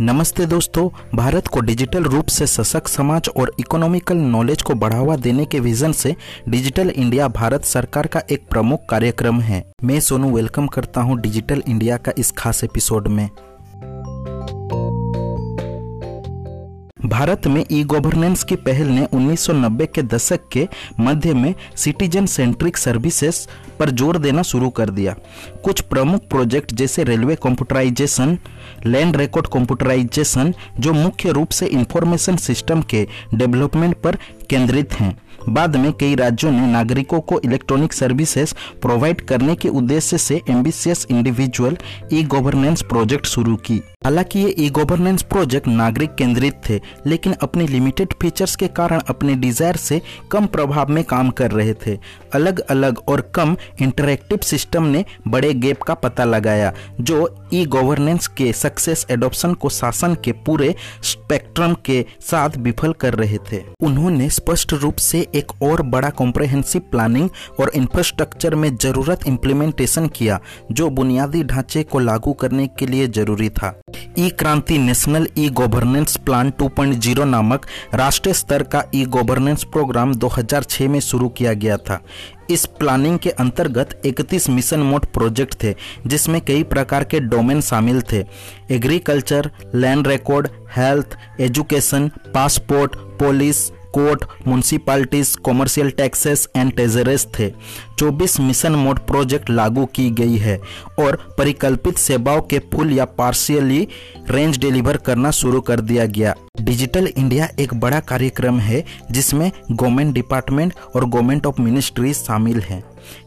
नमस्ते दोस्तों भारत को डिजिटल रूप से सशक्त समाज और इकोनॉमिकल नॉलेज को बढ़ावा देने के विजन से डिजिटल इंडिया भारत सरकार का एक प्रमुख कार्यक्रम है मैं सोनू वेलकम करता हूं डिजिटल इंडिया का इस खास एपिसोड में भारत में ई गवर्नेंस की पहल ने 1990 के दशक के मध्य में सिटीजन सेंट्रिक सर्विसेज पर जोर देना शुरू कर दिया कुछ प्रमुख प्रोजेक्ट जैसे railway computerization land record computerization जो मुख्य रूप से इंफॉर्मेशन सिस्टम के डेवलपमेंट पर केंद्रित हैं बाद में कई राज्यों ने नागरिकों को इलेक्ट्रॉनिक सर्विसेज प्रोवाइड करने के उद्देश्य से ambitious individual e governance project शुरू की हालांकि ये ई गवर्नेंस प्रोजेक्ट नागरिक केंद्रित थे लेकिन अपने लिमिटेड फीचर्स के कारण अपने डिजायर से कम प्रभाव में काम कर रहे थे अलग अलग और कम इंटरेक्टिव सिस्टम ने बड़े गैप का पता लगाया जो ई गवर्नेंस के सक्सेस एडॉप्शन को शासन के पूरे स्पेक्ट्रम के साथ विफल कर रहे थे उन्होंने स्पष्ट रूप से एक और बड़ा कॉम्प्रेहेंसिव प्लानिंग और इंफ्रास्ट्रक्चर में ज़रूरत इम्प्लीमेंटेशन किया जो बुनियादी ढांचे को लागू करने के लिए जरूरी था ई क्रांति नेशनल ई गवर्नेंस प्लान 2.0 नामक राष्ट्रीय स्तर का ई गवर्नेंस प्रोग्राम 2006 में शुरू किया गया था इस प्लानिंग के अंतर्गत 31 मिशन मोड प्रोजेक्ट थे जिसमें कई प्रकार के डोमेन शामिल थे agriculture land record health education passport police court municipalities commercial taxes and treasuries थे 24 मिशन मोड प्रोजेक्ट लागू की गई है और परिकल्पित सेवाओं के फुल या पार्शियली रेंज डिलीवर करना शुरू कर दिया गया डिजिटल इंडिया एक बड़ा कार्यक्रम है जिसमें गवर्नमेंट डिपार्टमेंट और गवर्नमेंट ऑफ मिनिस्ट्री शामिल हैं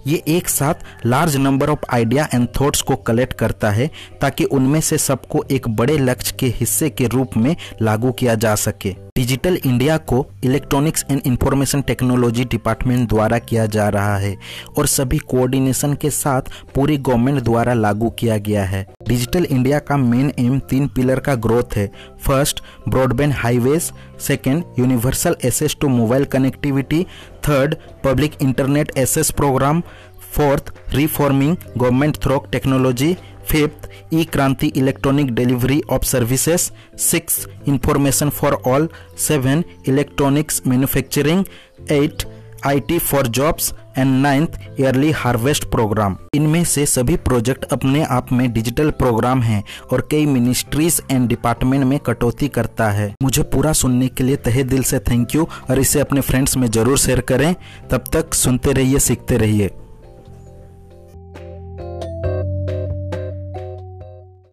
ये एक साथ large number of idea and thoughts को कलेक्ट करता है ताकि उनमें से सबको एक बड़े लक्ष्य के हिस्से के रूप में लागू किया जा सके डिजिटल इंडिया को electronics and information technology department द्वारा किया जा रहा है और सभी कोऑर्डिनेशन के साथ पूरी गवर्नमेंट द्वारा लागू किया गया है डिजिटल इंडिया का मेन एम तीन पिलर का ग्रोथ है first broadband highways second universal access to mobile connectivity Third, public internet access program. Fourth, reforming government through technology. Fifth, E-Kranti electronic delivery of services. Sixth, information for all. Seven, electronics manufacturing. Eight, IT for jobs and ninth early harvest programme इनमें से सभी project अपने आप में digital programme हैं और कई ministries and department में कटौती करता है मुझे पूरा सुनने के लिए तहे दिल से थैंक यू और इसे अपने फ्रेंड्स में जरूर शेयर करें तब तक सुनते रहिए सीखते रहिए